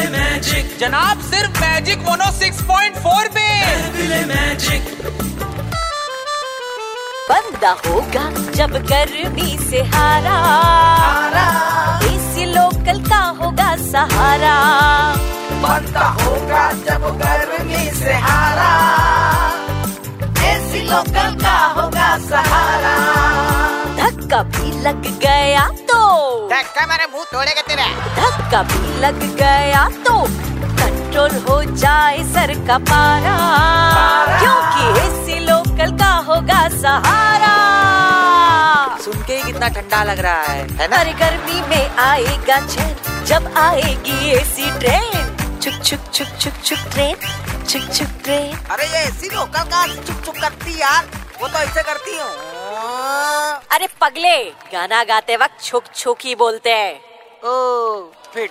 Magic जनाब सिर्फ़ magic mono 6.4 पे। मैजिक बंदा होगा जब गर्मी से हारा। एसी लोकल का होगा सहारा। बनता होगा जब गर्मी से हारा। एसी लोकल का होगा सहारा। धक्का भी लग गया तो। धक्का मेरे मुँह तोड़ेगा तेरा। धक्का भी लग गया तो। कंट्रोल हो जाए सर का पारा। क्योंकि एसी लोकल का होगा सहारा। सुन के ही कितना ठंडा लग रहा है है ना? हर गर्मी में आएगा चैन। जब आएगी एसी ट्रेन। छुक छुक छुक छुक छुक ट्रेन। छुक छुक ट्रेन। अरे ये एसी लोकल का चुप चुप करती यार? वो तो ऐसे करती हूँ। अरे पगले गाना गाते वक्त छुक छुक ही बोलते हैं। ओ फिर